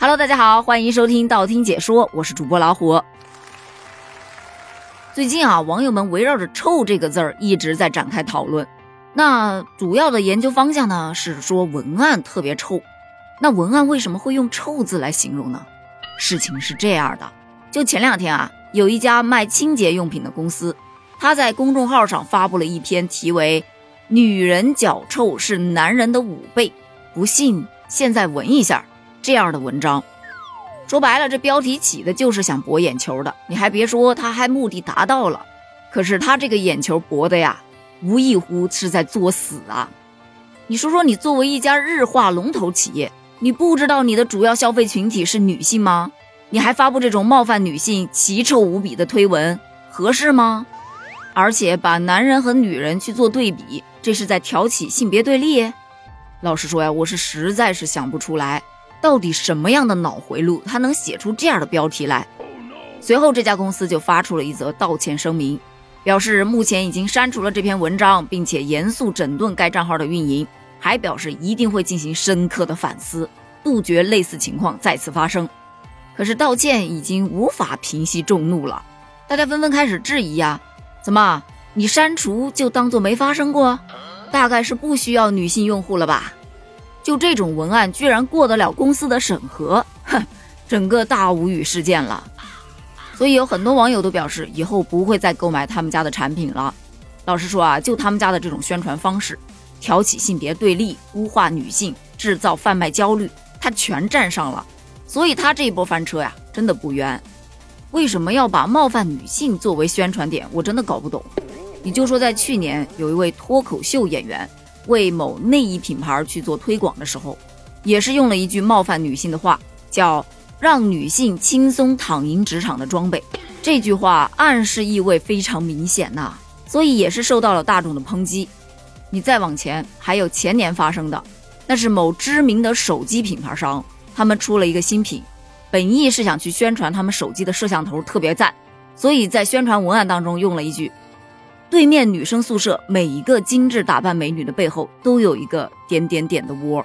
Hello，大家好，欢迎收听道听解说，我是主播老虎。最近啊，网友们围绕着“臭”这个字儿一直在展开讨论。那主要的研究方向呢，是说文案特别臭。那文案为什么会用“臭”字来形容呢？事情是这样的，就前两天啊，有一家卖清洁用品的公司，他在公众号上发布了一篇题为“女人脚臭是男人的五倍，不信现在闻一下”。这样的文章，说白了，这标题起的就是想博眼球的。你还别说，他还目的达到了。可是他这个眼球博的呀，无异乎是在作死啊！你说说，你作为一家日化龙头企业，你不知道你的主要消费群体是女性吗？你还发布这种冒犯女性、奇臭无比的推文，合适吗？而且把男人和女人去做对比，这是在挑起性别对立。老实说呀，我是实在是想不出来。到底什么样的脑回路，他能写出这样的标题来？随后，这家公司就发出了一则道歉声明，表示目前已经删除了这篇文章，并且严肃整顿该账号的运营，还表示一定会进行深刻的反思，杜绝类似情况再次发生。可是，道歉已经无法平息众怒了，大家纷纷开始质疑呀：怎么，你删除就当做没发生过？大概是不需要女性用户了吧？就这种文案居然过得了公司的审核，哼，整个大无语事件了。所以有很多网友都表示，以后不会再购买他们家的产品了。老实说啊，就他们家的这种宣传方式，挑起性别对立、污化女性、制造贩卖焦虑，他全占上了。所以他这一波翻车呀，真的不冤。为什么要把冒犯女性作为宣传点？我真的搞不懂。你就说在去年，有一位脱口秀演员。为某内衣品牌去做推广的时候，也是用了一句冒犯女性的话，叫“让女性轻松躺赢职场的装备”。这句话暗示意味非常明显呐，所以也是受到了大众的抨击。你再往前，还有前年发生的，那是某知名的手机品牌商，他们出了一个新品，本意是想去宣传他们手机的摄像头特别赞，所以在宣传文案当中用了一句。对面女生宿舍每一个精致打扮美女的背后都有一个点点点的窝，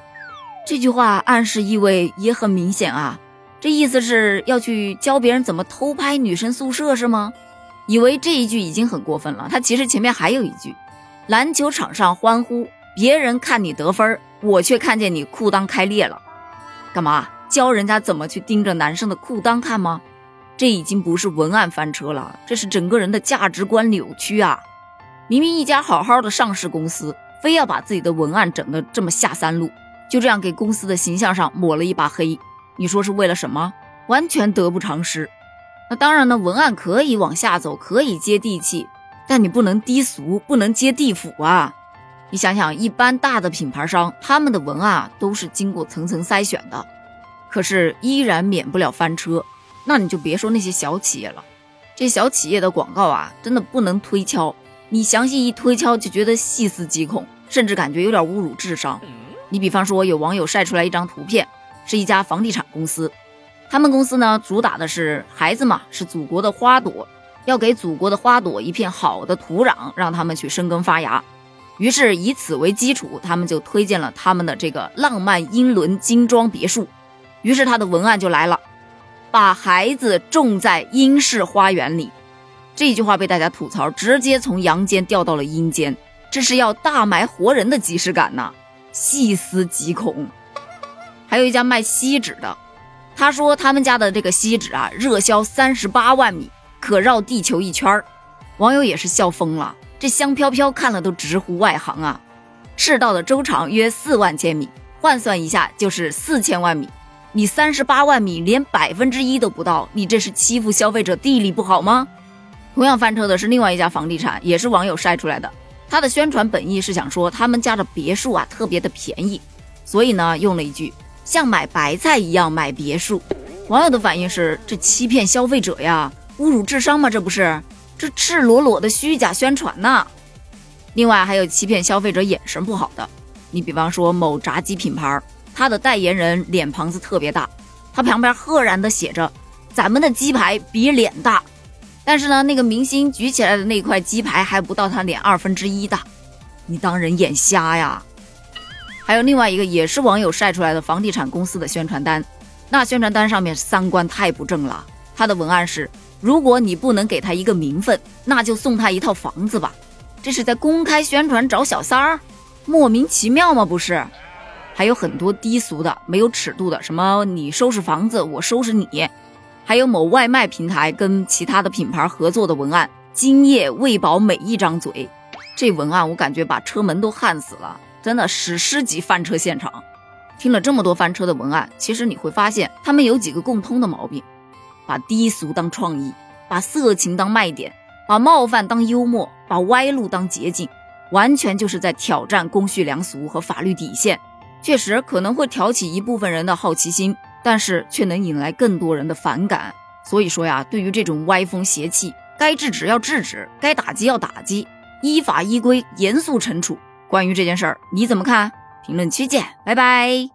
这句话暗示意味也很明显啊，这意思是要去教别人怎么偷拍女生宿舍是吗？以为这一句已经很过分了，他其实前面还有一句：篮球场上欢呼，别人看你得分，我却看见你裤裆开裂了，干嘛教人家怎么去盯着男生的裤裆看吗？这已经不是文案翻车了，这是整个人的价值观扭曲啊！明明一家好好的上市公司，非要把自己的文案整得这么下三路，就这样给公司的形象上抹了一把黑。你说是为了什么？完全得不偿失。那当然呢，文案可以往下走，可以接地气，但你不能低俗，不能接地府啊！你想想，一般大的品牌商，他们的文案都是经过层层筛选的，可是依然免不了翻车。那你就别说那些小企业了，这小企业的广告啊，真的不能推敲。你详细一推敲，就觉得细思极恐，甚至感觉有点侮辱智商。你比方说，有网友晒出来一张图片，是一家房地产公司，他们公司呢主打的是孩子嘛是祖国的花朵，要给祖国的花朵一片好的土壤，让他们去生根发芽。于是以此为基础，他们就推荐了他们的这个浪漫英伦精装别墅。于是他的文案就来了，把孩子种在英式花园里。这句话被大家吐槽，直接从阳间掉到了阴间，这是要大埋活人的即视感呐！细思极恐。还有一家卖锡纸的，他说他们家的这个锡纸啊，热销三十八万米，可绕地球一圈儿。网友也是笑疯了，这香飘飘看了都直呼外行啊！赤道的周长约四万千米，换算一下就是四千万米。你三十八万米连百分之一都不到，你这是欺负消费者地理不好吗？同样翻车的是另外一家房地产，也是网友晒出来的。他的宣传本意是想说他们家的别墅啊特别的便宜，所以呢用了一句像买白菜一样买别墅。网友的反应是这欺骗消费者呀，侮辱智商吗？这不是这赤裸裸的虚假宣传呐！另外还有欺骗消费者眼神不好的，你比方说某炸鸡品牌，他的代言人脸庞子特别大，他旁边赫然的写着咱们的鸡排比脸大。但是呢，那个明星举起来的那块鸡排还不到他脸二分之一大，你当人眼瞎呀？还有另外一个也是网友晒出来的房地产公司的宣传单，那宣传单上面三观太不正了。他的文案是：如果你不能给他一个名分，那就送他一套房子吧。这是在公开宣传找小三儿，莫名其妙吗？不是？还有很多低俗的、没有尺度的，什么你收拾房子，我收拾你。还有某外卖平台跟其他的品牌合作的文案，今夜喂饱每一张嘴。这文案我感觉把车门都焊死了，真的史诗级翻车现场。听了这么多翻车的文案，其实你会发现他们有几个共通的毛病：把低俗当创意，把色情当卖点，把冒犯当幽默，把歪路当捷径，完全就是在挑战公序良俗和法律底线。确实可能会挑起一部分人的好奇心，但是却能引来更多人的反感。所以说呀，对于这种歪风邪气，该制止要制止，该打击要打击，依法依规严肃惩处。关于这件事儿，你怎么看？评论区见，拜拜。